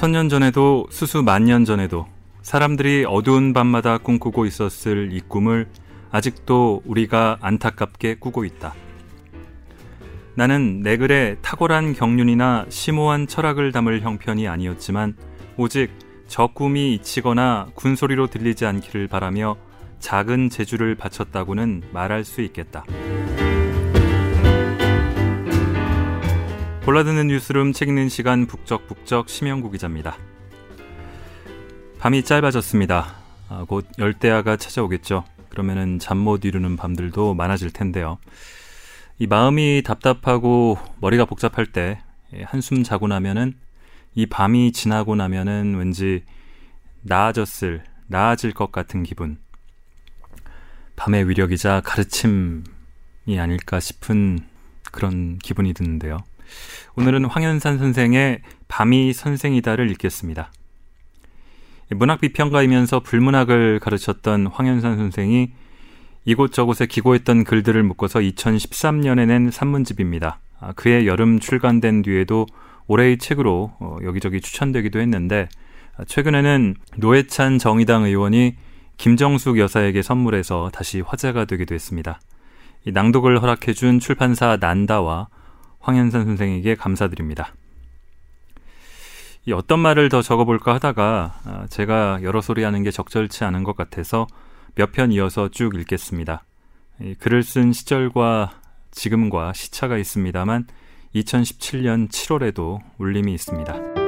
천년 전에도 수수 만년 전에도 사람들이 어두운 밤마다 꿈꾸고 있었을 이 꿈을 아직도 우리가 안타깝게 꾸고 있다. 나는 내 글에 탁월한 경륜이나 심오한 철학을 담을 형편이 아니었지만 오직 저 꿈이 잊히거나 군소리로 들리지 않기를 바라며 작은 재주를 바쳤다고는 말할 수 있겠다. 골라드는 뉴스룸 책 읽는 시간 북적북적 심영구 기자입니다. 밤이 짧아졌습니다. 아, 곧 열대야가 찾아오겠죠. 그러면은 잠 못 이루는 밤들도 많아질 텐데요. 이 마음이 답답하고 머리가 복잡할 때 예, 한숨 자고 나면은 이 밤이 지나고 나면은 왠지 나아졌을, 나아질 것 같은 기분. 밤의 위력이자 가르침이 아닐까 싶은 그런 기분이 드는데요. 오늘은 황현산 선생의 밤이 선생이다를 읽겠습니다. 문학 비평가이면서 불문학을 가르쳤던 황현산 선생이 이곳저곳에 기고했던 글들을 묶어서 2013년에 낸 산문집입니다. 아, 그해 여름 출간된 뒤에도 올해의 책으로 어, 여기저기 추천되기도 했는데 아, 최근에는 노회찬 정의당 의원이 김정숙 여사에게 선물해서 다시 화제가 되기도 했습니다. 낭독을 허락해준 출판사 난다와 황현산 선생에게 감사드립니다. 이 어떤 말을 더 적어볼까 하다가 아, 제가 여러 소리 하는 게 적절치 않은 것 같아서 몇 편 이어서 쭉 읽겠습니다. 글을 쓴 시절과 지금과 시차가 있습니다만 2017년 7월에도 울림이 있습니다.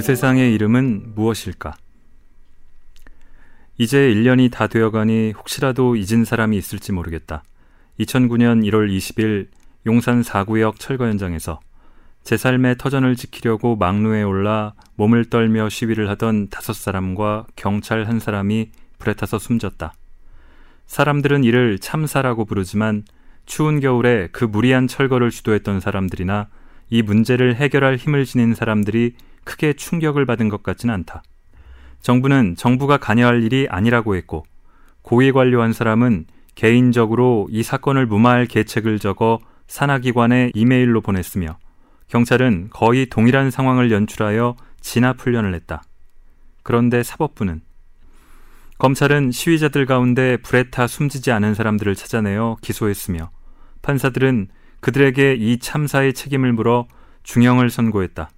그 세상의 이름은 무엇일까? 이제 1년이 다 되어가니 혹시라도 잊은 사람이 있을지 모르겠다. 2009년 1월 20일 용산 4구역 철거 현장에서 제 삶의 터전을 지키려고 막루에 올라 몸을 떨며 시위를 하던 다섯 사람과 경찰 한 사람이 불에 타서 숨졌다. 사람들은 이를 참사라고 부르지만 추운 겨울에 그 무리한 철거를 주도했던 사람들이나 이 문제를 해결할 힘을 지닌 사람들이 크게 충격을 받은 것 같지는 않다. 정부는 정부가 관여할 일이 아니라고 했고 고위 관료 한 사람은 개인적으로 이 사건을 무마할 계책을 적어 산하기관에 이메일로 보냈으며 경찰은 거의 동일한 상황을 연출하여 진압 훈련을 했다. 그런데 사법부는 검찰은 시위자들 가운데 불에 타 숨지지 않은 사람들을 찾아내어 기소했으며 판사들은 그들에게 이 참사의 책임을 물어 중형을 선고했다.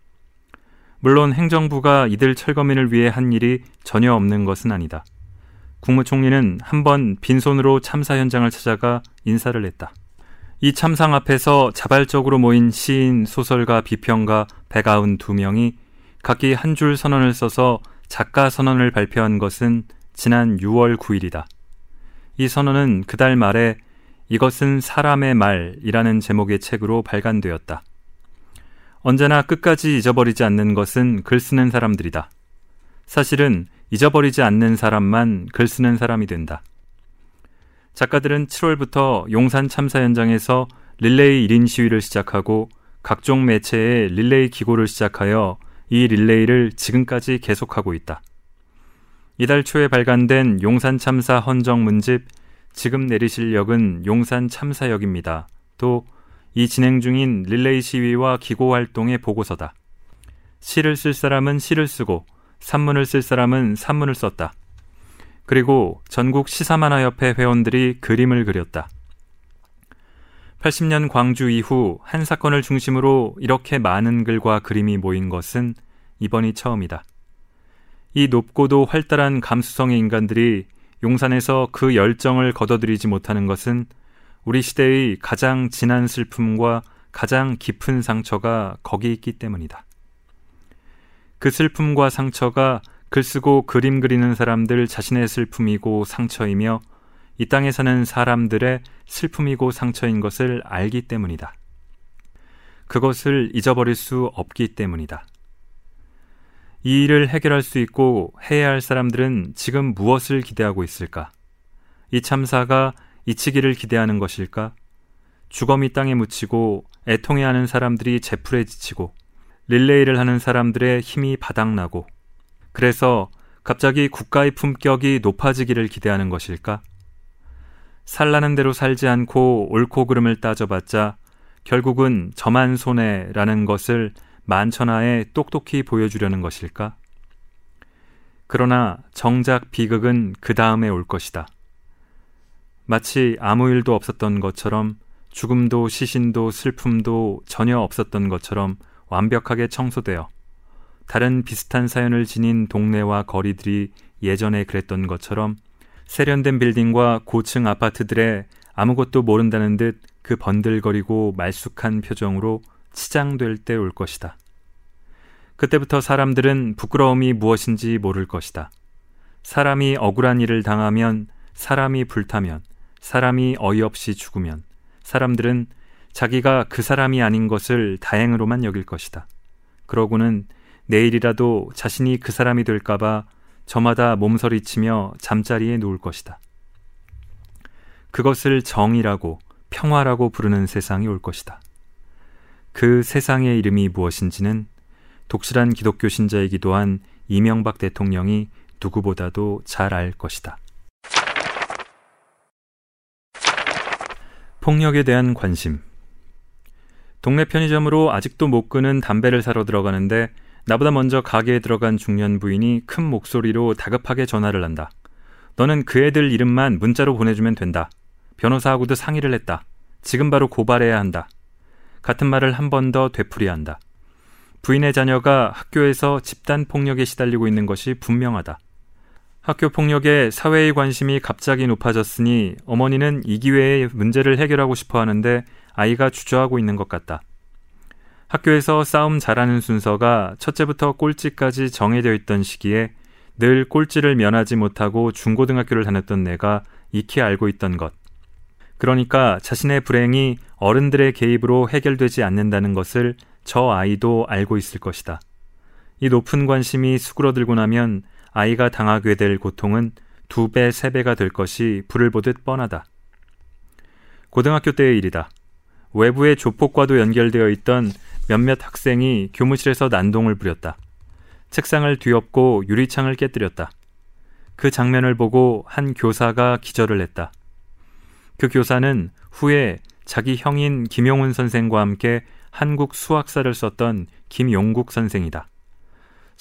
물론 행정부가 이들 철거민을 위해 한 일이 전혀 없는 것은 아니다. 국무총리는 한 번 빈손으로 참사 현장을 찾아가 인사를 했다. 이 참상 앞에서 자발적으로 모인 시인, 소설가, 비평가 192명이 각기 한 줄 선언을 써서 작가 선언을 발표한 것은 지난 6월 9일이다. 이 선언은 그달 말에 이것은 사람의 말이라는 제목의 책으로 발간되었다. 언제나 끝까지 잊어버리지 않는 것은 글 쓰는 사람들이다. 사실은 잊어버리지 않는 사람만 글 쓰는 사람이 된다. 작가들은 7월부터 용산 참사 현장에서 릴레이 1인 시위를 시작하고 각종 매체에 릴레이 기고를 시작하여 이 릴레이를 지금까지 계속하고 있다. 이달 초에 발간된 용산 참사 헌정 문집 지금 내리실 역은 용산 참사역입니다. 또 이 진행 중인 릴레이 시위와 기고 활동의 보고서다. 시를 쓸 사람은 시를 쓰고 산문을 쓸 사람은 산문을 썼다. 그리고 전국 시사만화협회 회원들이 그림을 그렸다. 80년 광주 이후 한 사건을 중심으로 이렇게 많은 글과 그림이 모인 것은 이번이 처음이다. 이 높고도 활달한 감수성의 인간들이 용산에서 그 열정을 거둬들이지 못하는 것은 우리 시대의 가장 진한 슬픔과 가장 깊은 상처가 거기 있기 때문이다. 그 슬픔과 상처가 글 쓰고 그림 그리는 사람들 자신의 슬픔이고 상처이며 이 땅에 사는 사람들의 슬픔이고 상처인 것을 알기 때문이다. 그것을 잊어버릴 수 없기 때문이다. 이 일을 해결할 수 있고 해야 할 사람들은 지금 무엇을 기대하고 있을까? 이 참사가 이치기를 기대하는 것일까? 주검이 땅에 묻히고 애통해하는 사람들이 제풀에 지치고 릴레이를 하는 사람들의 힘이 바닥나고 그래서 갑자기 국가의 품격이 높아지기를 기대하는 것일까? 살라는 대로 살지 않고 옳고 그름을 따져봤자 결국은 저만 손해라는 것을 만천하에 똑똑히 보여주려는 것일까? 그러나 정작 비극은 그 다음에 올 것이다. 마치 아무 일도 없었던 것처럼 죽음도 시신도 슬픔도 전혀 없었던 것처럼 완벽하게 청소되어 다른 비슷한 사연을 지닌 동네와 거리들이 예전에 그랬던 것처럼 세련된 빌딩과 고층 아파트들의 아무것도 모른다는 듯 그 번들거리고 말쑥한 표정으로 치장될 때 올 것이다. 그때부터 사람들은 부끄러움이 무엇인지 모를 것이다. 사람이 억울한 일을 당하면, 사람이 불타면, 사람이 어이없이 죽으면, 사람들은 자기가 그 사람이 아닌 것을 다행으로만 여길 것이다. 그러고는 내일이라도 자신이 그 사람이 될까봐 저마다 몸서리치며 잠자리에 누울 것이다. 그것을 정이라고 평화라고 부르는 세상이 올 것이다. 그 세상의 이름이 무엇인지는 독실한 기독교 신자이기도 한 이명박 대통령이 누구보다도 잘 알 것이다. 폭력에 대한 관심. 동네 편의점으로 아직도 못 끄는 담배를 사러 들어가는데 나보다 먼저 가게에 들어간 중년 부인이 큰 목소리로 다급하게 전화를 한다. 너는 그 애들 이름만 문자로 보내주면 된다. 변호사하고도 상의를 했다. 지금 바로 고발해야 한다. 같은 말을 한 번 더 되풀이한다. 부인의 자녀가 학교에서 집단 폭력에 시달리고 있는 것이 분명하다. 학교 폭력에 사회의 관심이 갑자기 높아졌으니 어머니는 이 기회에 문제를 해결하고 싶어 하는데 아이가 주저하고 있는 것 같다. 학교에서 싸움 잘하는 순서가 첫째부터 꼴찌까지 정해져 있던 시기에 늘 꼴찌를 면하지 못하고 중고등학교를 다녔던 내가 익히 알고 있던 것. 그러니까 자신의 불행이 어른들의 개입으로 해결되지 않는다는 것을 저 아이도 알고 있을 것이다. 이 높은 관심이 수그러들고 나면 아이가 당하게 될 고통은 두 배, 세 배가 될 것이 불을 보듯 뻔하다. 고등학교 때의 일이다. 외부의 조폭과도 연결되어 있던 몇몇 학생이 교무실에서 난동을 부렸다. 책상을 뒤엎고 유리창을 깨뜨렸다. 그 장면을 보고 한 교사가 기절을 했다. 그 교사는 후에 자기 형인 김용훈 선생과 함께 한국 수학사를 썼던 김용국 선생이다.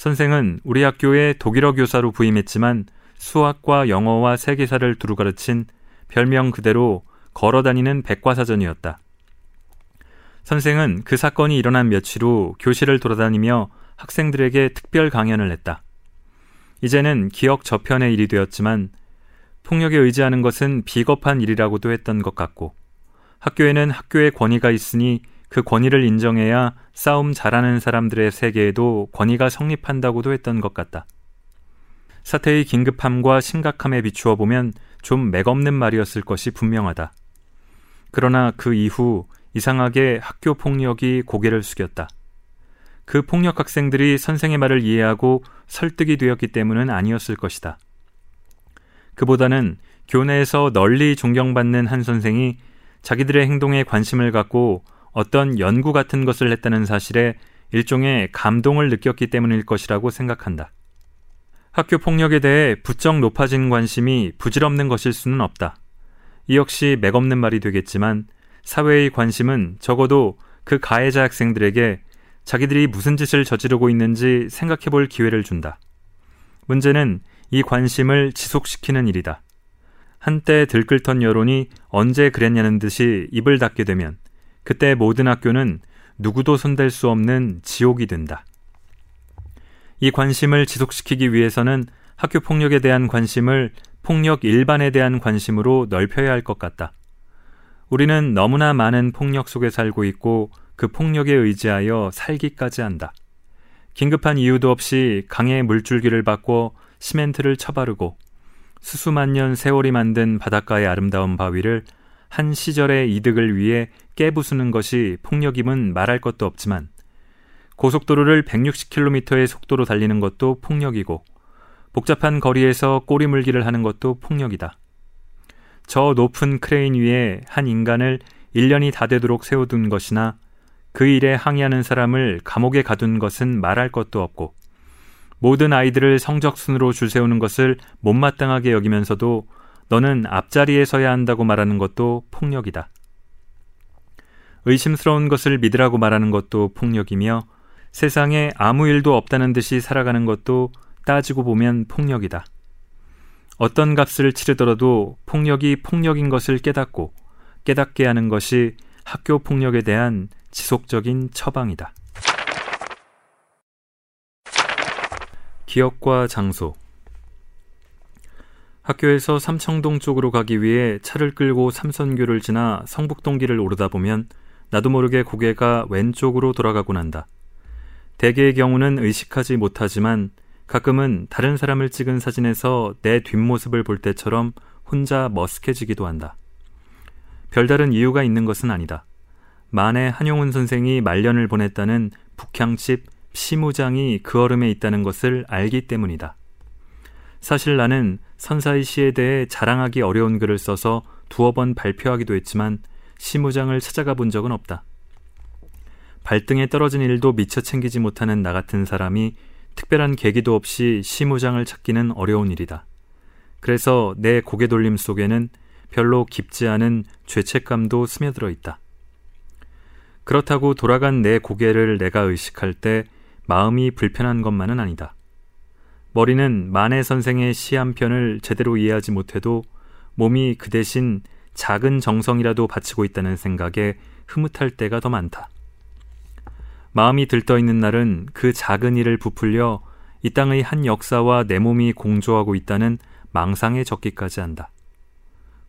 선생은 우리 학교에 독일어 교사로 부임했지만 수학과 영어와 세계사를 두루 가르친 별명 그대로 걸어다니는 백과사전이었다. 선생은 그 사건이 일어난 며칠 후 교실을 돌아다니며 학생들에게 특별 강연을 했다. 이제는 기억 저편의 일이 되었지만 폭력에 의지하는 것은 비겁한 일이라고도 했던 것 같고 학교에는 학교의 권위가 있으니 그 권위를 인정해야 싸움 잘하는 사람들의 세계에도 권위가 성립한다고도 했던 것 같다. 사태의 긴급함과 심각함에 비추어 보면 좀 맥없는 말이었을 것이 분명하다. 그러나 그 이후 이상하게 학교 폭력이 고개를 숙였다. 그 폭력 학생들이 선생의 말을 이해하고 설득이 되었기 때문은 아니었을 것이다. 그보다는 교내에서 널리 존경받는 한 선생이 자기들의 행동에 관심을 갖고 어떤 연구 같은 것을 했다는 사실에 일종의 감동을 느꼈기 때문일 것이라고 생각한다. 학교 폭력에 대해 부쩍 높아진 관심이 부질없는 것일 수는 없다. 이 역시 맥없는 말이 되겠지만 사회의 관심은 적어도 그 가해자 학생들에게 자기들이 무슨 짓을 저지르고 있는지 생각해 볼 기회를 준다. 문제는 이 관심을 지속시키는 일이다. 한때 들끓던 여론이 언제 그랬냐는 듯이 입을 닫게 되면 그때 모든 학교는 누구도 손댈 수 없는 지옥이 된다. 이 관심을 지속시키기 위해서는 학교 폭력에 대한 관심을 폭력 일반에 대한 관심으로 넓혀야 할 것 같다. 우리는 너무나 많은 폭력 속에 살고 있고 그 폭력에 의지하여 살기까지 한다. 긴급한 이유도 없이 강의 물줄기를 바꿔 시멘트를 쳐바르고 수수만년 세월이 만든 바닷가의 아름다운 바위를 한 시절의 이득을 위해 깨부수는 것이 폭력임은 말할 것도 없지만 고속도로를 160km의 속도로 달리는 것도 폭력이고 복잡한 거리에서 꼬리물기를 하는 것도 폭력이다. 저 높은 크레인 위에 한 인간을 1년이 다 되도록 세워둔 것이나 그 일에 항의하는 사람을 감옥에 가둔 것은 말할 것도 없고 모든 아이들을 성적순으로 줄 세우는 것을 못마땅하게 여기면서도 너는 앞자리에 서야 한다고 말하는 것도 폭력이다. 의심스러운 것을 믿으라고 말하는 것도 폭력이며 세상에 아무 일도 없다는 듯이 살아가는 것도 따지고 보면 폭력이다. 어떤 값을 치르더라도 폭력이 폭력인 것을 깨닫고 깨닫게 하는 것이 학교 폭력에 대한 지속적인 처방이다. 기억과 장소 학교에서 삼청동 쪽으로 가기 위해 차를 끌고 삼선교를 지나 성북동길을 오르다 보면 나도 모르게 고개가 왼쪽으로 돌아가곤 한다. 대개의 경우는 의식하지 못하지만 가끔은 다른 사람을 찍은 사진에서 내 뒷모습을 볼 때처럼 혼자 머쓱해지기도 한다. 별다른 이유가 있는 것은 아니다. 만에 한용운 선생이 말년을 보냈다는 북향집 시무장이 그 얼음에 있다는 것을 알기 때문이다. 사실 나는 선사의 시에 대해 자랑하기 어려운 글을 써서 두어 번 발표하기도 했지만 시무장을 찾아가 본 적은 없다. 발등에 떨어진 일도 미처 챙기지 못하는 나 같은 사람이 특별한 계기도 없이 시무장을 찾기는 어려운 일이다. 그래서 내 고개 돌림 속에는 별로 깊지 않은 죄책감도 스며들어 있다. 그렇다고 돌아간 내 고개를 내가 의식할 때 마음이 불편한 것만은 아니다. 머리는 만해 선생의 시 한 편을 제대로 이해하지 못해도 몸이 그 대신 작은 정성이라도 바치고 있다는 생각에 흐뭇할 때가 더 많다. 마음이 들떠 있는 날은 그 작은 일을 부풀려 이 땅의 한 역사와 내 몸이 공조하고 있다는 망상에 적기까지 한다.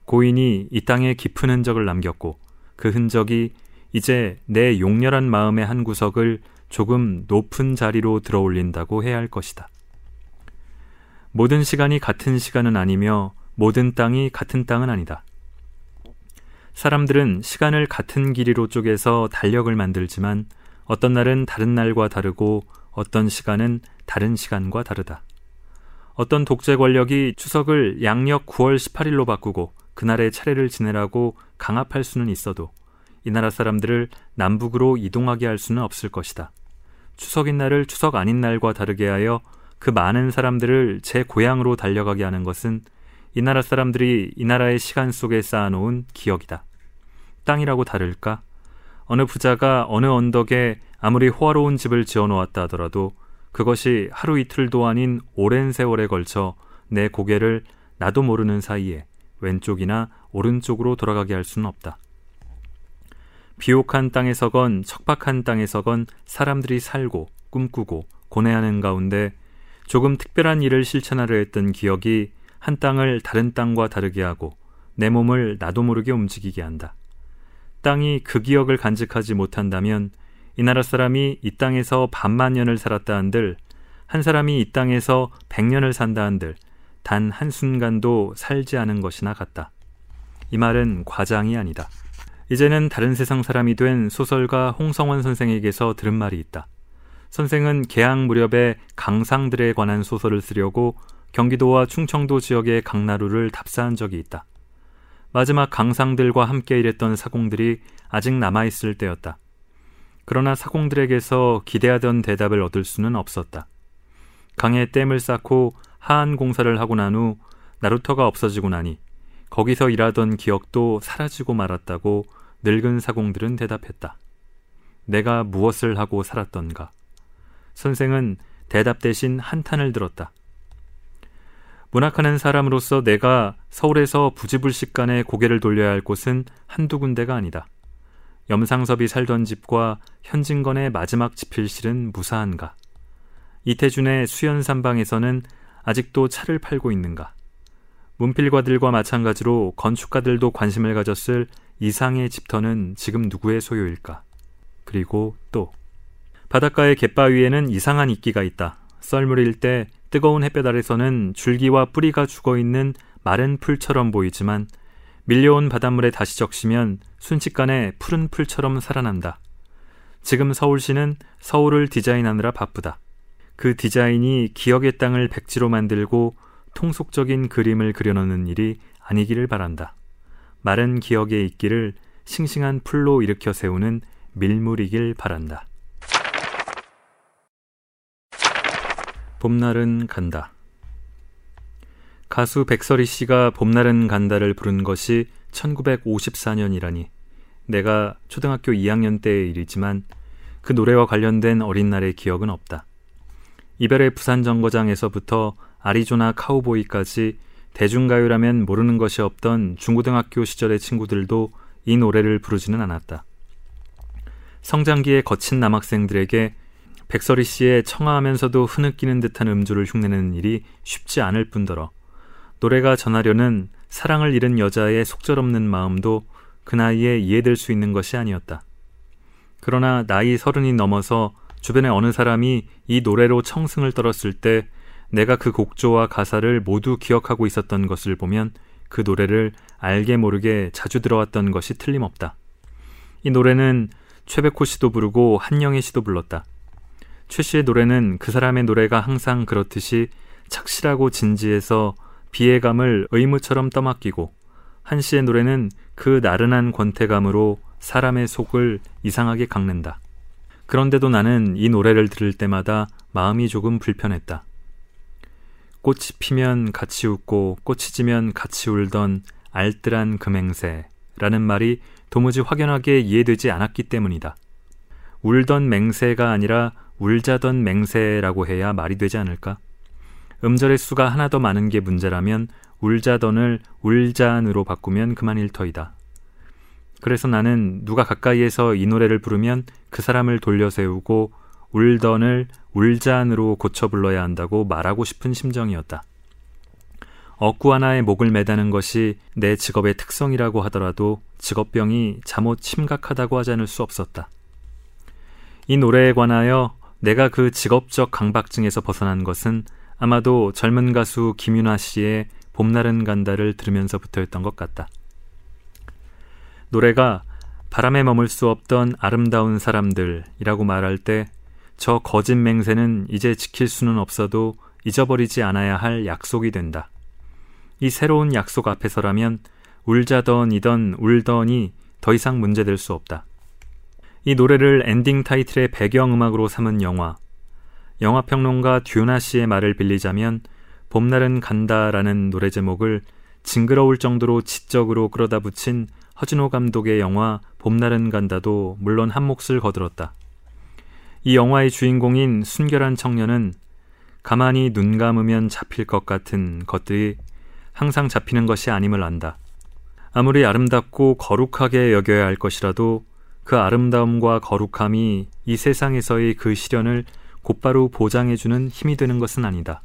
고인이 이 땅에 깊은 흔적을 남겼고 그 흔적이 이제 내 용렬한 마음의 한 구석을 조금 높은 자리로 들어 올린다고 해야 할 것이다. 모든 시간이 같은 시간은 아니며 모든 땅이 같은 땅은 아니다. 사람들은 시간을 같은 길이로 쪼개서 달력을 만들지만 어떤 날은 다른 날과 다르고 어떤 시간은 다른 시간과 다르다. 어떤 독재 권력이 추석을 양력 9월 18일로 바꾸고 그날의 차례를 지내라고 강압할 수는 있어도 이 나라 사람들을 남북으로 이동하게 할 수는 없을 것이다. 추석인 날을 추석 아닌 날과 다르게 하여 그 많은 사람들을 제 고향으로 달려가게 하는 것은 이 나라 사람들이 이 나라의 시간 속에 쌓아놓은 기억이다. 땅이라고 다를까? 어느 부자가 어느 언덕에 아무리 호화로운 집을 지어 놓았다 하더라도 그것이 하루 이틀도 아닌 오랜 세월에 걸쳐 내 고개를 나도 모르는 사이에 왼쪽이나 오른쪽으로 돌아가게 할 수는 없다. 비옥한 땅에서건 척박한 땅에서건 사람들이 살고 꿈꾸고 고뇌하는 가운데 조금 특별한 일을 실천하려 했던 기억이 한 땅을 다른 땅과 다르게 하고 내 몸을 나도 모르게 움직이게 한다. 땅이 그 기억을 간직하지 못한다면 이 나라 사람이 이 땅에서 반만 년을 살았다 한들 한 사람이 이 땅에서 백년을 산다 한들 단 한순간도 살지 않은 것이나 같다. 이 말은 과장이 아니다. 이제는 다른 세상 사람이 된 소설가 홍성원 선생에게서 들은 말이 있다. 선생은 개항 무렵에 강상들에 관한 소설을 쓰려고 경기도와 충청도 지역의 강나루를 답사한 적이 있다. 마지막 강상들과 함께 일했던 사공들이 아직 남아있을 때였다. 그러나 사공들에게서 기대하던 대답을 얻을 수는 없었다. 강에 댐을 쌓고 하안 공사를 하고 난 후 나루터가 없어지고 나니 거기서 일하던 기억도 사라지고 말았다고 늙은 사공들은 대답했다. 내가 무엇을 하고 살았던가. 선생은 대답 대신 한탄을 들었다. 문학하는 사람으로서 내가 서울에서 부지불식간에 고개를 돌려야 할 곳은 한두 군데가 아니다. 염상섭이 살던 집과 현진건의 마지막 집필실은 무사한가? 이태준의 수연산방에서는 아직도 차를 팔고 있는가? 문필과들과 마찬가지로 건축가들도 관심을 가졌을 이상의 집터는 지금 누구의 소유일까? 그리고 또 바닷가의 갯바위에는 이상한 이끼가 있다. 썰물일 때 뜨거운 햇볕 아래서는 줄기와 뿌리가 죽어 있는 마른 풀처럼 보이지만 밀려온 바닷물에 다시 적시면 순식간에 푸른 풀처럼 살아난다. 지금 서울시는 서울을 디자인하느라 바쁘다. 그 디자인이 기억의 땅을 백지로 만들고 통속적인 그림을 그려놓는 일이 아니기를 바란다. 마른 기억의 있기를 싱싱한 풀로 일으켜 세우는 밀물이길 바란다. 봄날은 간다. 가수 백설이 씨가 봄날은 간다를 부른 것이 1954년이라니 내가 초등학교 2학년 때의 일이지만 그 노래와 관련된 어린 날의 기억은 없다. 이별의 부산 정거장에서부터 아리조나 카우보이까지 대중가요라면 모르는 것이 없던 중고등학교 시절의 친구들도 이 노래를 부르지는 않았다. 성장기에 거친 남학생들에게 백설이 씨의 청아하면서도 흐느끼는 듯한 음주를 흉내내는 일이 쉽지 않을 뿐더러 노래가 전하려는 사랑을 잃은 여자의 속절없는 마음도 그 나이에 이해될 수 있는 것이 아니었다. 그러나 나이 서른이 넘어서 주변의 어느 사람이 이 노래로 청승을 떨었을 때 내가 그 곡조와 가사를 모두 기억하고 있었던 것을 보면 그 노래를 알게 모르게 자주 들어왔던 것이 틀림없다. 이 노래는 최백호 씨도 부르고 한영애 씨도 불렀다. 최 씨의 노래는 그 사람의 노래가 항상 그렇듯이 착실하고 진지해서 비애감을 의무처럼 떠맡기고 한 씨의 노래는 그 나른한 권태감으로 사람의 속을 이상하게 깎는다. 그런데도 나는 이 노래를 들을 때마다 마음이 조금 불편했다. 꽃이 피면 같이 웃고 꽃이 지면 같이 울던 알뜰한 금행새라는 말이 도무지 확연하게 이해되지 않았기 때문이다. 울던 맹세가 아니라 울자던 맹세라고 해야 말이 되지 않을까? 음절의 수가 하나 더 많은 게 문제라면 울자던을 울잔으로 바꾸면 그만 일 터이다. 그래서 나는 누가 가까이에서 이 노래를 부르면 그 사람을 돌려 세우고 울던을 울잔으로 고쳐 불러야 한다고 말하고 싶은 심정이었다. 억구 하나에 목을 매다는 것이 내 직업의 특성이라고 하더라도 직업병이 잠옷 심각하다고 하지 않을 수 없었다. 이 노래에 관하여 내가 그 직업적 강박증에서 벗어난 것은 아마도 젊은 가수 김윤아 씨의 봄날은 간다를 들으면서부터였던 것 같다. 노래가 바람에 머물 수 없던 아름다운 사람들이라고 말할 때 저 거짓 맹세는 이제 지킬 수는 없어도 잊어버리지 않아야 할 약속이 된다. 이 새로운 약속 앞에서라면 울자던 이던 울던이 더 이상 문제될 수 없다. 이 노래를 엔딩 타이틀의 배경음악으로 삼은 영화. 영화평론가 듀나 씨의 말을 빌리자면 봄날은 간다라는 노래 제목을 징그러울 정도로 지적으로 끌어다 붙인 허진호 감독의 영화 봄날은 간다도 물론 한 몫을 거들었다. 이 영화의 주인공인 순결한 청년은 가만히 눈 감으면 잡힐 것 같은 것들이 항상 잡히는 것이 아님을 안다. 아무리 아름답고 거룩하게 여겨야 할 것이라도 그 아름다움과 거룩함이 이 세상에서의 그 시련을 곧바로 보장해주는 힘이 되는 것은 아니다.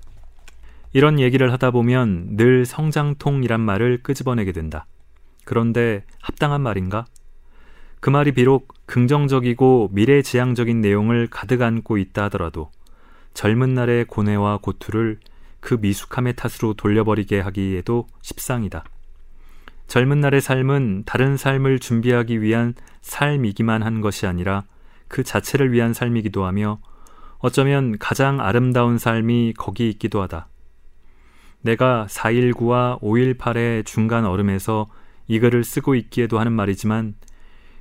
이런 얘기를 하다 보면 늘 성장통이란 말을 끄집어내게 된다. 그런데 합당한 말인가? 그 말이 비록 긍정적이고 미래지향적인 내용을 가득 안고 있다 하더라도 젊은 날의 고뇌와 고투를 그 미숙함의 탓으로 돌려버리게 하기에도 십상이다. 젊은 날의 삶은 다른 삶을 준비하기 위한 삶이기만 한 것이 아니라 그 자체를 위한 삶이기도 하며 어쩌면 가장 아름다운 삶이 거기 있기도 하다. 내가 4.19와 5.18의 중간 얼음에서 이 글을 쓰고 있기에도 하는 말이지만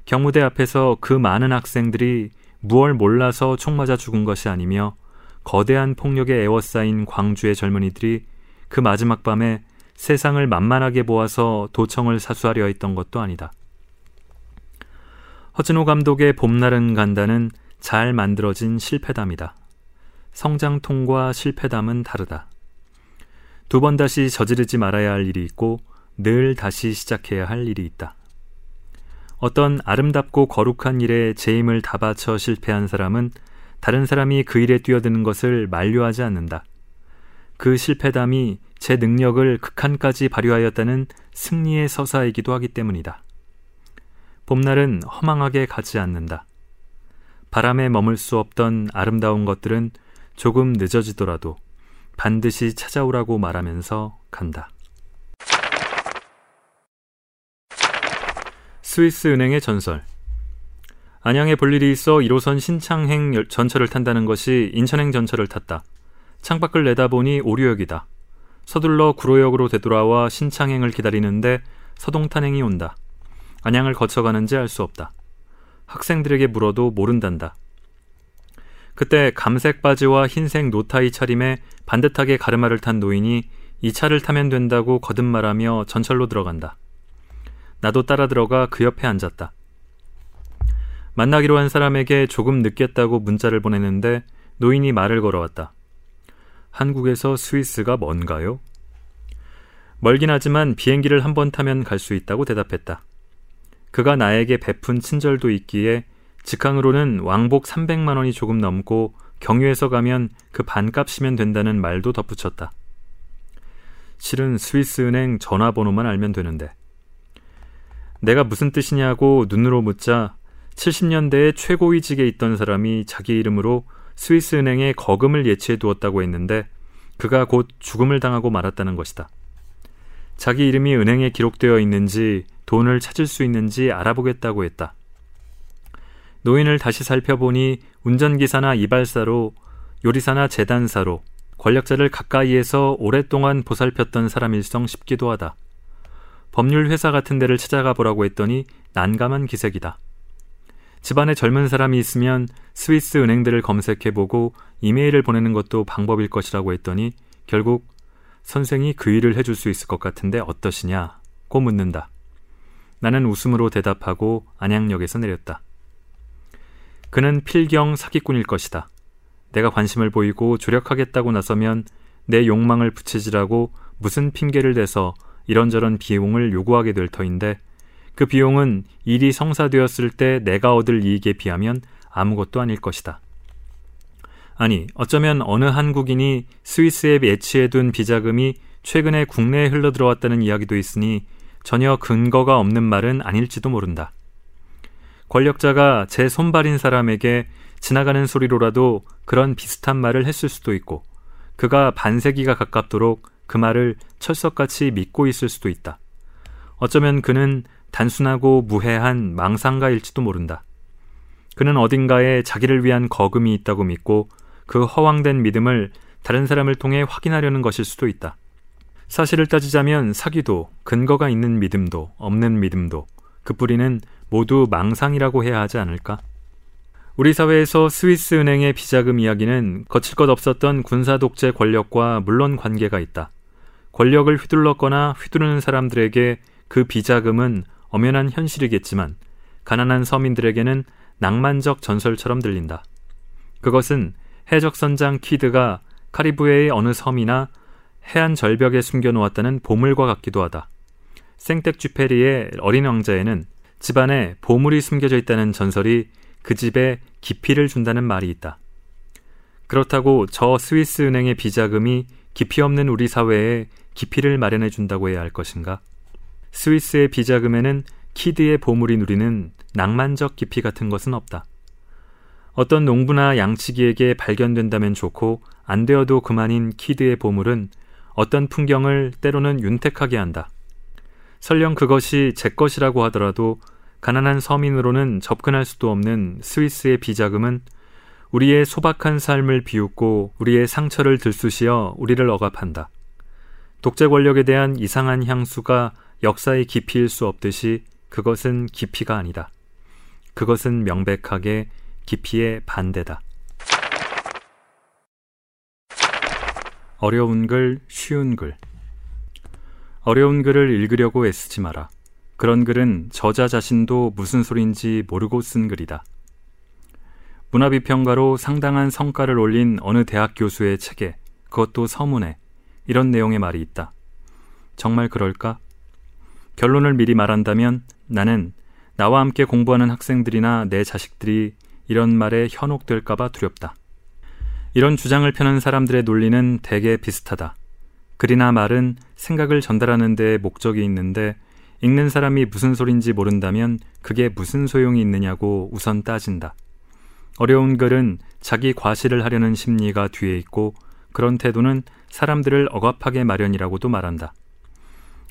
경무대 앞에서 그 많은 학생들이 무얼 몰라서 총 맞아 죽은 것이 아니며 거대한 폭력에 에워싸인 광주의 젊은이들이 그 마지막 밤에 세상을 만만하게 보아서 도청을 사수하려 했던 것도 아니다. 허진호 감독의 봄날은 간다는 잘 만들어진 실패담이다. 성장통과 실패담은 다르다. 두 번 다시 저지르지 말아야 할 일이 있고 늘 다시 시작해야 할 일이 있다. 어떤 아름답고 거룩한 일에 제 힘을 다 바쳐 실패한 사람은 다른 사람이 그 일에 뛰어드는 것을 만류하지 않는다. 그 실패담이 제 능력을 극한까지 발휘하였다는 승리의 서사이기도 하기 때문이다. 봄날은 허망하게 가지 않는다. 바람에 머물 수 없던 아름다운 것들은 조금 늦어지더라도 반드시 찾아오라고 말하면서 간다. 스위스 은행의 전설 안양에 볼 일이 있어 1호선 신창행 전철을 탄다는 것이 인천행 전철을 탔다. 창밖을 내다보니 오류역이다. 서둘러 구로역으로 되돌아와 신창행을 기다리는데 서동탄행이 온다. 안양을 거쳐가는지 알 수 없다. 학생들에게 물어도 모른단다. 그때 감색 바지와 흰색 노타이 차림에 반듯하게 가르마를 탄 노인이 이 차를 타면 된다고 거듭말하며 전철로 들어간다. 나도 따라 들어가 그 옆에 앉았다. 만나기로 한 사람에게 조금 늦겠다고 문자를 보냈는데 노인이 말을 걸어왔다. 한국에서 스위스가 뭔가요? 멀긴 하지만 비행기를 한 번 타면 갈 수 있다고 대답했다. 그가 나에게 베푼 친절도 있기에 직항으로는 왕복 300만 원이 조금 넘고 경유해서 가면 그 반값이면 된다는 말도 덧붙였다. 실은 스위스 은행 전화번호만 알면 되는데. 내가 무슨 뜻이냐고 눈으로 묻자 70년대에 최고위직에 있던 사람이 자기 이름으로 스위스 은행에 거금을 예치해 두었다고 했는데 그가 곧 죽음을 당하고 말았다는 것이다. 자기 이름이 은행에 기록되어 있는지 돈을 찾을 수 있는지 알아보겠다고 했다. 노인을 다시 살펴보니 운전기사나 이발사로 요리사나 재단사로 권력자를 가까이에서 오랫동안 보살폈던 사람일성 싶기도 하다. 법률 회사 같은 데를 찾아가 보라고 했더니 난감한 기색이다. 집안에 젊은 사람이 있으면 스위스 은행들을 검색해보고 이메일을 보내는 것도 방법일 것이라고 했더니 결국 선생이 그 일을 해줄 수 있을 것 같은데 어떠시냐고 묻는다. 나는 웃음으로 대답하고 안양역에서 내렸다. 그는 필경 사기꾼일 것이다. 내가 관심을 보이고 조력하겠다고 나서면 내 욕망을 부채질하고 무슨 핑계를 대서 이런저런 비용을 요구하게 될 터인데 그 비용은 일이 성사되었을 때 내가 얻을 이익에 비하면 아무것도 아닐 것이다. 아니, 어쩌면 어느 한국인이 스위스에 예치해둔 비자금이 최근에 국내에 흘러들어왔다는 이야기도 있으니 전혀 근거가 없는 말은 아닐지도 모른다. 권력자가 제 손발인 사람에게 지나가는 소리로라도 그런 비슷한 말을 했을 수도 있고 그가 반세기가 가깝도록 그 말을 철석같이 믿고 있을 수도 있다. 어쩌면 그는 단순하고 무해한 망상가일지도 모른다. 그는 어딘가에 자기를 위한 거금이 있다고 믿고 그 허황된 믿음을 다른 사람을 통해 확인하려는 것일 수도 있다. 사실을 따지자면 사기도 근거가 있는 믿음도 없는 믿음도 그 뿌리는 모두 망상이라고 해야 하지 않을까? 우리 사회에서 스위스 은행의 비자금 이야기는 거칠 것 없었던 군사 독재 권력과 물론 관계가 있다. 권력을 휘둘렀거나 휘두르는 사람들에게 그 비자금은 엄연한 현실이겠지만 가난한 서민들에게는 낭만적 전설처럼 들린다. 그것은 해적선장 키드가 카리브해의 어느 섬이나 해안 절벽에 숨겨놓았다는 보물과 같기도 하다. 생텍쥐페리의 어린 왕자에는 집안에 보물이 숨겨져 있다는 전설이 그 집에 깊이를 준다는 말이 있다. 그렇다고 저 스위스 은행의 비자금이 깊이 없는 우리 사회에 깊이를 마련해 준다고 해야 할 것인가? 스위스의 비자금에는 키드의 보물이 누리는 낭만적 깊이 같은 것은 없다. 어떤 농부나 양치기에게 발견된다면 좋고 안 되어도 그만인 키드의 보물은 어떤 풍경을 때로는 윤택하게 한다. 설령 그것이 제 것이라고 하더라도 가난한 서민으로는 접근할 수도 없는 스위스의 비자금은 우리의 소박한 삶을 비웃고 우리의 상처를 들쑤시어 우리를 억압한다. 독재 권력에 대한 이상한 향수가 역사의 깊이일 수 없듯이 그것은 깊이가 아니다. 그것은 명백하게 깊이의 반대다. 어려운 글, 쉬운 글. 어려운 글을 읽으려고 애쓰지 마라. 그런 글은 저자 자신도 무슨 소린지 모르고 쓴 글이다. 문화비평가로 상당한 성과를 올린 어느 대학 교수의 책에 그것도 서문에 이런 내용의 말이 있다. 정말 그럴까? 결론을 미리 말한다면 나는 나와 함께 공부하는 학생들이나 내 자식들이 이런 말에 현혹될까봐 두렵다. 이런 주장을 펴는 사람들의 논리는 대개 비슷하다. 글이나 말은 생각을 전달하는 데 목적이 있는데 읽는 사람이 무슨 소린지 모른다면 그게 무슨 소용이 있느냐고 우선 따진다. 어려운 글은 자기 과시를 하려는 심리가 뒤에 있고 그런 태도는 사람들을 억압하게 마련이라고도 말한다.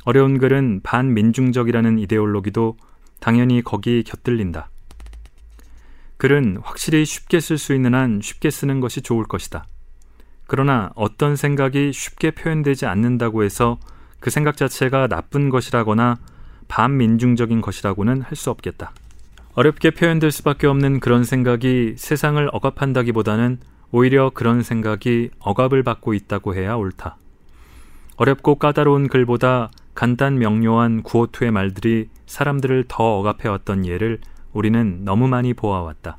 어려운 글은 반민중적이라는 이데올로기도 당연히 거기 곁들린다. 글은 확실히 쉽게 쓸 수 있는 한 쉽게 쓰는 것이 좋을 것이다. 그러나 어떤 생각이 쉽게 표현되지 않는다고 해서 그 생각 자체가 나쁜 것이라거나 반민중적인 것이라고는 할 수 없겠다. 어렵게 표현될 수밖에 없는 그런 생각이 세상을 억압한다기보다는 오히려 그런 생각이 억압을 받고 있다고 해야 옳다. 어렵고 까다로운 글보다 간단 명료한 구호투의 말들이 사람들을 더 억압해왔던 예를 우리는 너무 많이 보아왔다.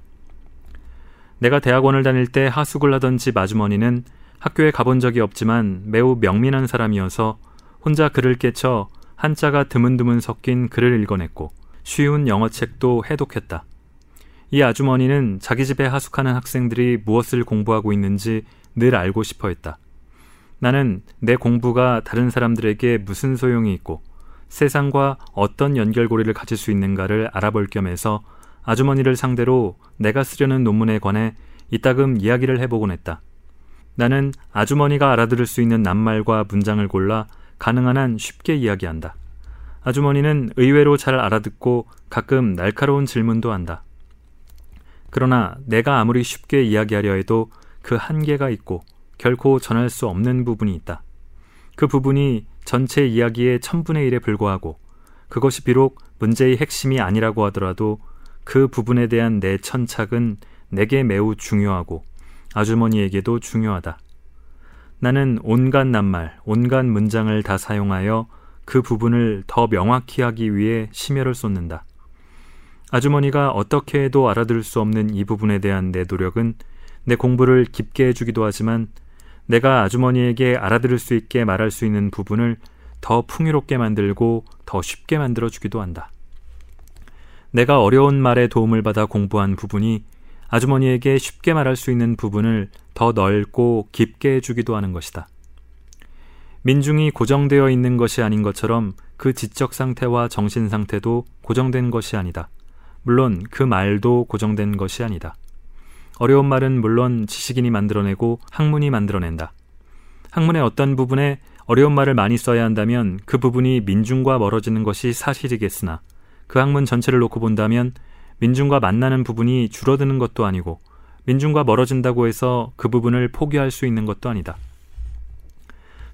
내가 대학원을 다닐 때 하숙을 하던 집 아주머니는 학교에 가본 적이 없지만 매우 명민한 사람이어서 혼자 글을 깨쳐 한자가 드문드문 섞인 글을 읽어냈고 쉬운 영어책도 해독했다. 이 아주머니는 자기 집에 하숙하는 학생들이 무엇을 공부하고 있는지 늘 알고 싶어 했다. 나는 내 공부가 다른 사람들에게 무슨 소용이 있고 세상과 어떤 연결고리를 가질 수 있는가를 알아볼 겸해서 아주머니를 상대로 내가 쓰려는 논문에 관해 이따금 이야기를 해보곤 했다. 나는 아주머니가 알아들을 수 있는 낱말과 문장을 골라 가능한 한 쉽게 이야기한다. 아주머니는 의외로 잘 알아듣고 가끔 날카로운 질문도 한다. 그러나 내가 아무리 쉽게 이야기하려 해도 그 한계가 있고 결코 전할 수 없는 부분이 있다. 그 부분이 전체 이야기의 천분의 일에 불과하고 그것이 비록 문제의 핵심이 아니라고 하더라도 그 부분에 대한 내 천착은 내게 매우 중요하고 아주머니에게도 중요하다. 나는 온갖 낱말, 온갖 문장을 다 사용하여 그 부분을 더 명확히 하기 위해 심혈을 쏟는다. 아주머니가 어떻게 해도 알아들을 수 없는 이 부분에 대한 내 노력은 내 공부를 깊게 해주기도 하지만 내가 아주머니에게 알아들을 수 있게 말할 수 있는 부분을 더 풍요롭게 만들고 더 쉽게 만들어 주기도 한다. 내가 어려운 말에 도움을 받아 공부한 부분이 아주머니에게 쉽게 말할 수 있는 부분을 더 넓고 깊게 해주기도 하는 것이다. 민중이 고정되어 있는 것이 아닌 것처럼 그 지적 상태와 정신 상태도 고정된 것이 아니다. 물론 그 말도 고정된 것이 아니다. 어려운 말은 물론 지식인이 만들어내고 학문이 만들어낸다. 학문의 어떤 부분에 어려운 말을 많이 써야 한다면 그 부분이 민중과 멀어지는 것이 사실이겠으나 그 학문 전체를 놓고 본다면 민중과 만나는 부분이 줄어드는 것도 아니고 민중과 멀어진다고 해서 그 부분을 포기할 수 있는 것도 아니다.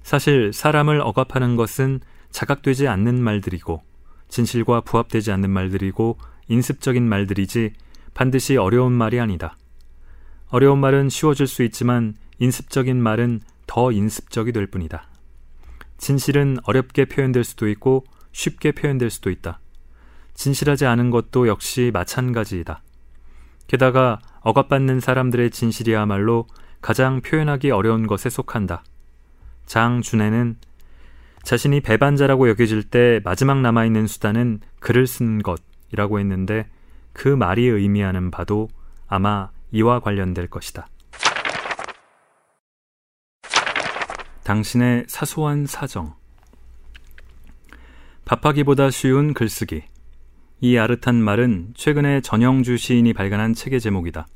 사실 사람을 억압하는 것은 자각되지 않는 말들이고 진실과 부합되지 않는 말들이고 인습적인 말들이지 반드시 어려운 말이 아니다. 어려운 말은 쉬워질 수 있지만 인습적인 말은 더 인습적이 될 뿐이다. 진실은 어렵게 표현될 수도 있고 쉽게 표현될 수도 있다. 진실하지 않은 것도 역시 마찬가지이다. 게다가 억압받는 사람들의 진실이야말로 가장 표현하기 어려운 것에 속한다. 장준혜는 자신이 배반자라고 여겨질 때 마지막 남아있는 수단은 글을 쓰는 것이라고 했는데 그 말이 의미하는 바도 아마 이와 관련될 것이다. 당신의 사소한 사정. 밥하기보다 쉬운 글쓰기. 이 아릇한 말은 최근에 전영주 시인이 발간한 책의 제목이다.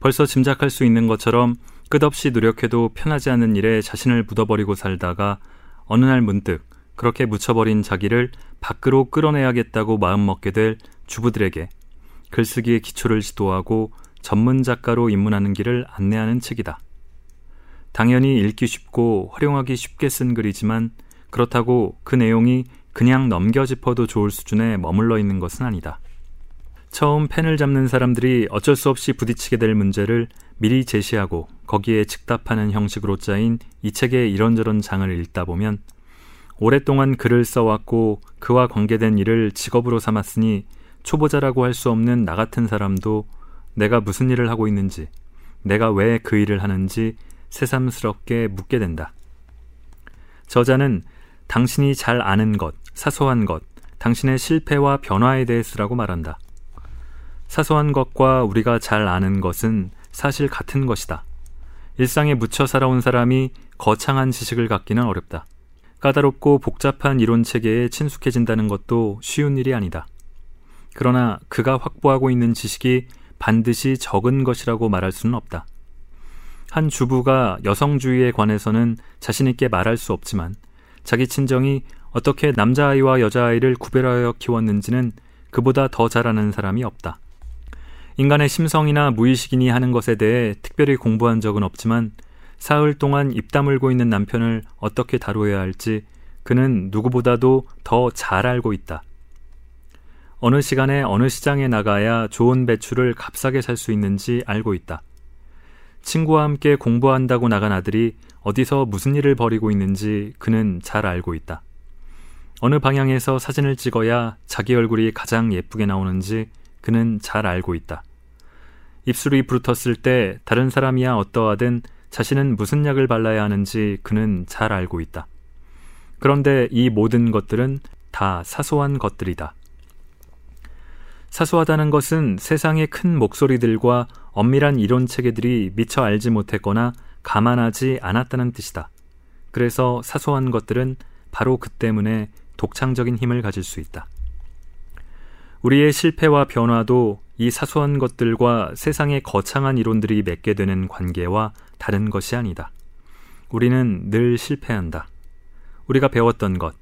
벌써 짐작할 수 있는 것처럼 끝없이 노력해도 편하지 않은 일에 자신을 묻어버리고 살다가 어느 날 문득 그렇게 묻혀버린 자기를 밖으로 끌어내야겠다고 마음먹게 될 주부들에게 글쓰기의 기초를 지도하고 전문 작가로 입문하는 길을 안내하는 책이다. 당연히 읽기 쉽고 활용하기 쉽게 쓴 글이지만 그렇다고 그 내용이 그냥 넘겨 짚어도 좋을 수준에 머물러 있는 것은 아니다. 처음 펜을 잡는 사람들이 어쩔 수 없이 부딪히게 될 문제를 미리 제시하고 거기에 즉답하는 형식으로 짜인 이 책의 이런저런 장을 읽다 보면 오랫동안 글을 써왔고 그와 관계된 일을 직업으로 삼았으니 초보자라고 할 수 없는 나 같은 사람도 내가 무슨 일을 하고 있는지, 내가 왜 그 일을 하는지 새삼스럽게 묻게 된다. 저자는 당신이 잘 아는 것, 사소한 것, 당신의 실패와 변화에 대해 쓰라고 말한다. 사소한 것과 우리가 잘 아는 것은 사실 같은 것이다. 일상에 묻혀 살아온 사람이 거창한 지식을 갖기는 어렵다. 까다롭고 복잡한 이론 체계에 친숙해진다는 것도 쉬운 일이 아니다. 그러나 그가 확보하고 있는 지식이 반드시 적은 것이라고 말할 수는 없다. 한 주부가 여성주의에 관해서는 자신있게 말할 수 없지만 자기 친정이 어떻게 남자아이와 여자아이를 구별하여 키웠는지는 그보다 더 잘 아는 사람이 없다. 인간의 심성이나 무의식이니 하는 것에 대해 특별히 공부한 적은 없지만 사흘 동안 입 다물고 있는 남편을 어떻게 다루어야 할지 그는 누구보다도 더 잘 알고 있다. 어느 시간에 어느 시장에 나가야 좋은 배추를 값싸게 살 수 있는지 알고 있다. 친구와 함께 공부한다고 나간 아들이 어디서 무슨 일을 벌이고 있는지 그는 잘 알고 있다. 어느 방향에서 사진을 찍어야 자기 얼굴이 가장 예쁘게 나오는지 그는 잘 알고 있다. 입술이 부르텄을 때 다른 사람이야 어떠하든 자신은 무슨 약을 발라야 하는지 그는 잘 알고 있다. 그런데 이 모든 것들은 다 사소한 것들이다. 사소하다는 것은 세상의 큰 목소리들과 엄밀한 이론 체계들이 미처 알지 못했거나 감안하지 않았다는 뜻이다. 그래서 사소한 것들은 바로 그 때문에 독창적인 힘을 가질 수 있다. 우리의 실패와 변화도 이 사소한 것들과 세상의 거창한 이론들이 맺게 되는 관계와 다른 것이 아니다. 우리는 늘 실패한다. 우리가 배웠던 것,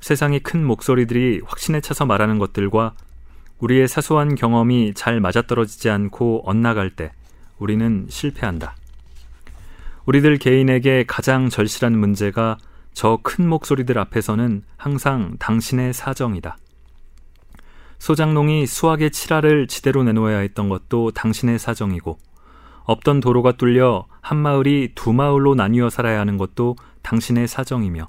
세상의 큰 목소리들이 확신에 차서 말하는 것들과 우리의 사소한 경험이 잘 맞아떨어지지 않고 엇나갈 때 우리는 실패한다. 우리들 개인에게 가장 절실한 문제가 저 큰 목소리들 앞에서는 항상 당신의 사정이다. 소장농이 수학의 칠화를 지대로 내놓아야 했던 것도 당신의 사정이고 없던 도로가 뚫려 한 마을이 두 마을로 나뉘어 살아야 하는 것도 당신의 사정이며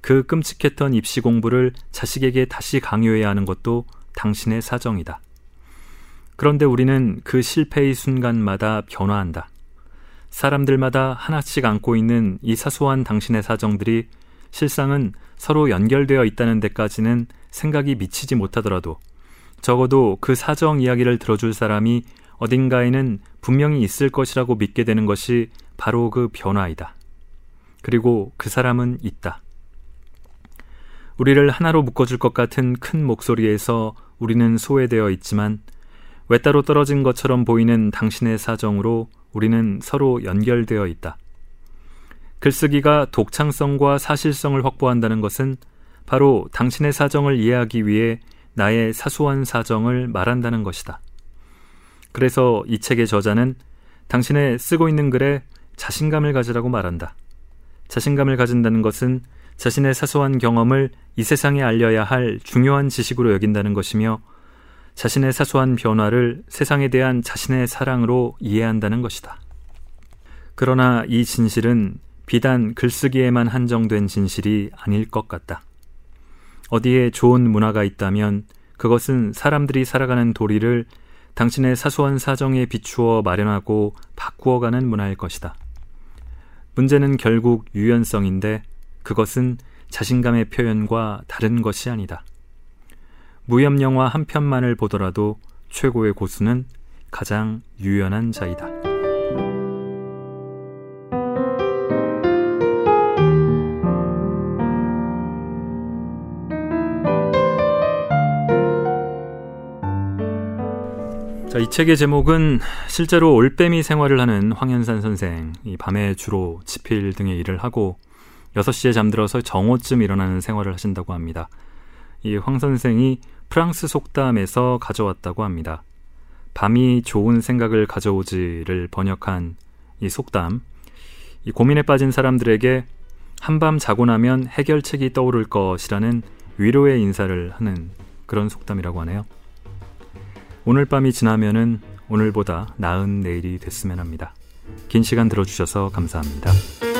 그 끔찍했던 입시 공부를 자식에게 다시 강요해야 하는 것도 당신의 사정이다. 그런데 우리는 그 실패의 순간마다 변화한다. 사람들마다 하나씩 안고 있는 이 사소한 당신의 사정들이 실상은 서로 연결되어 있다는 데까지는 생각이 미치지 못하더라도 적어도 그 사정 이야기를 들어줄 사람이 어딘가에는 분명히 있을 것이라고 믿게 되는 것이 바로 그 변화이다. 그리고 그 사람은 있다. 우리를 하나로 묶어줄 것 같은 큰 목소리에서 우리는 소외되어 있지만 외따로 떨어진 것처럼 보이는 당신의 사정으로 우리는 서로 연결되어 있다. 글쓰기가 독창성과 사실성을 확보한다는 것은 바로 당신의 사정을 이해하기 위해 나의 사소한 사정을 말한다는 것이다. 그래서 이 책의 저자는 당신의 쓰고 있는 글에 자신감을 가지라고 말한다. 자신감을 가진다는 것은 자신의 사소한 경험을 이 세상에 알려야 할 중요한 지식으로 여긴다는 것이며 자신의 사소한 변화를 세상에 대한 자신의 사랑으로 이해한다는 것이다. 그러나 이 진실은 비단 글쓰기에만 한정된 진실이 아닐 것 같다. 어디에 좋은 문화가 있다면 그것은 사람들이 살아가는 도리를 당신의 사소한 사정에 비추어 마련하고 바꾸어가는 문화일 것이다. 문제는 결국 유연성인데 그것은 자신감의 표현과 다른 것이 아니다. 무협 영화 한 편만을 보더라도 최고의 고수는 가장 유연한 자이다. 자, 이 책의 제목은 실제로 올빼미 생활을 하는 황현산 선생, 이 밤에 주로 지필 등의 일을 하고 6시에 잠들어서 정오쯤 일어나는 생활을 하신다고 합니다. 이 황 선생이 프랑스 속담에서 가져왔다고 합니다. 밤이 좋은 생각을 가져오지를 번역한 이 속담. 이 고민에 빠진 사람들에게 한밤 자고 나면 해결책이 떠오를 것이라는 위로의 인사를 하는 그런 속담이라고 하네요. 오늘 밤이 지나면은 오늘보다 나은 내일이 됐으면 합니다. 긴 시간 들어주셔서 감사합니다.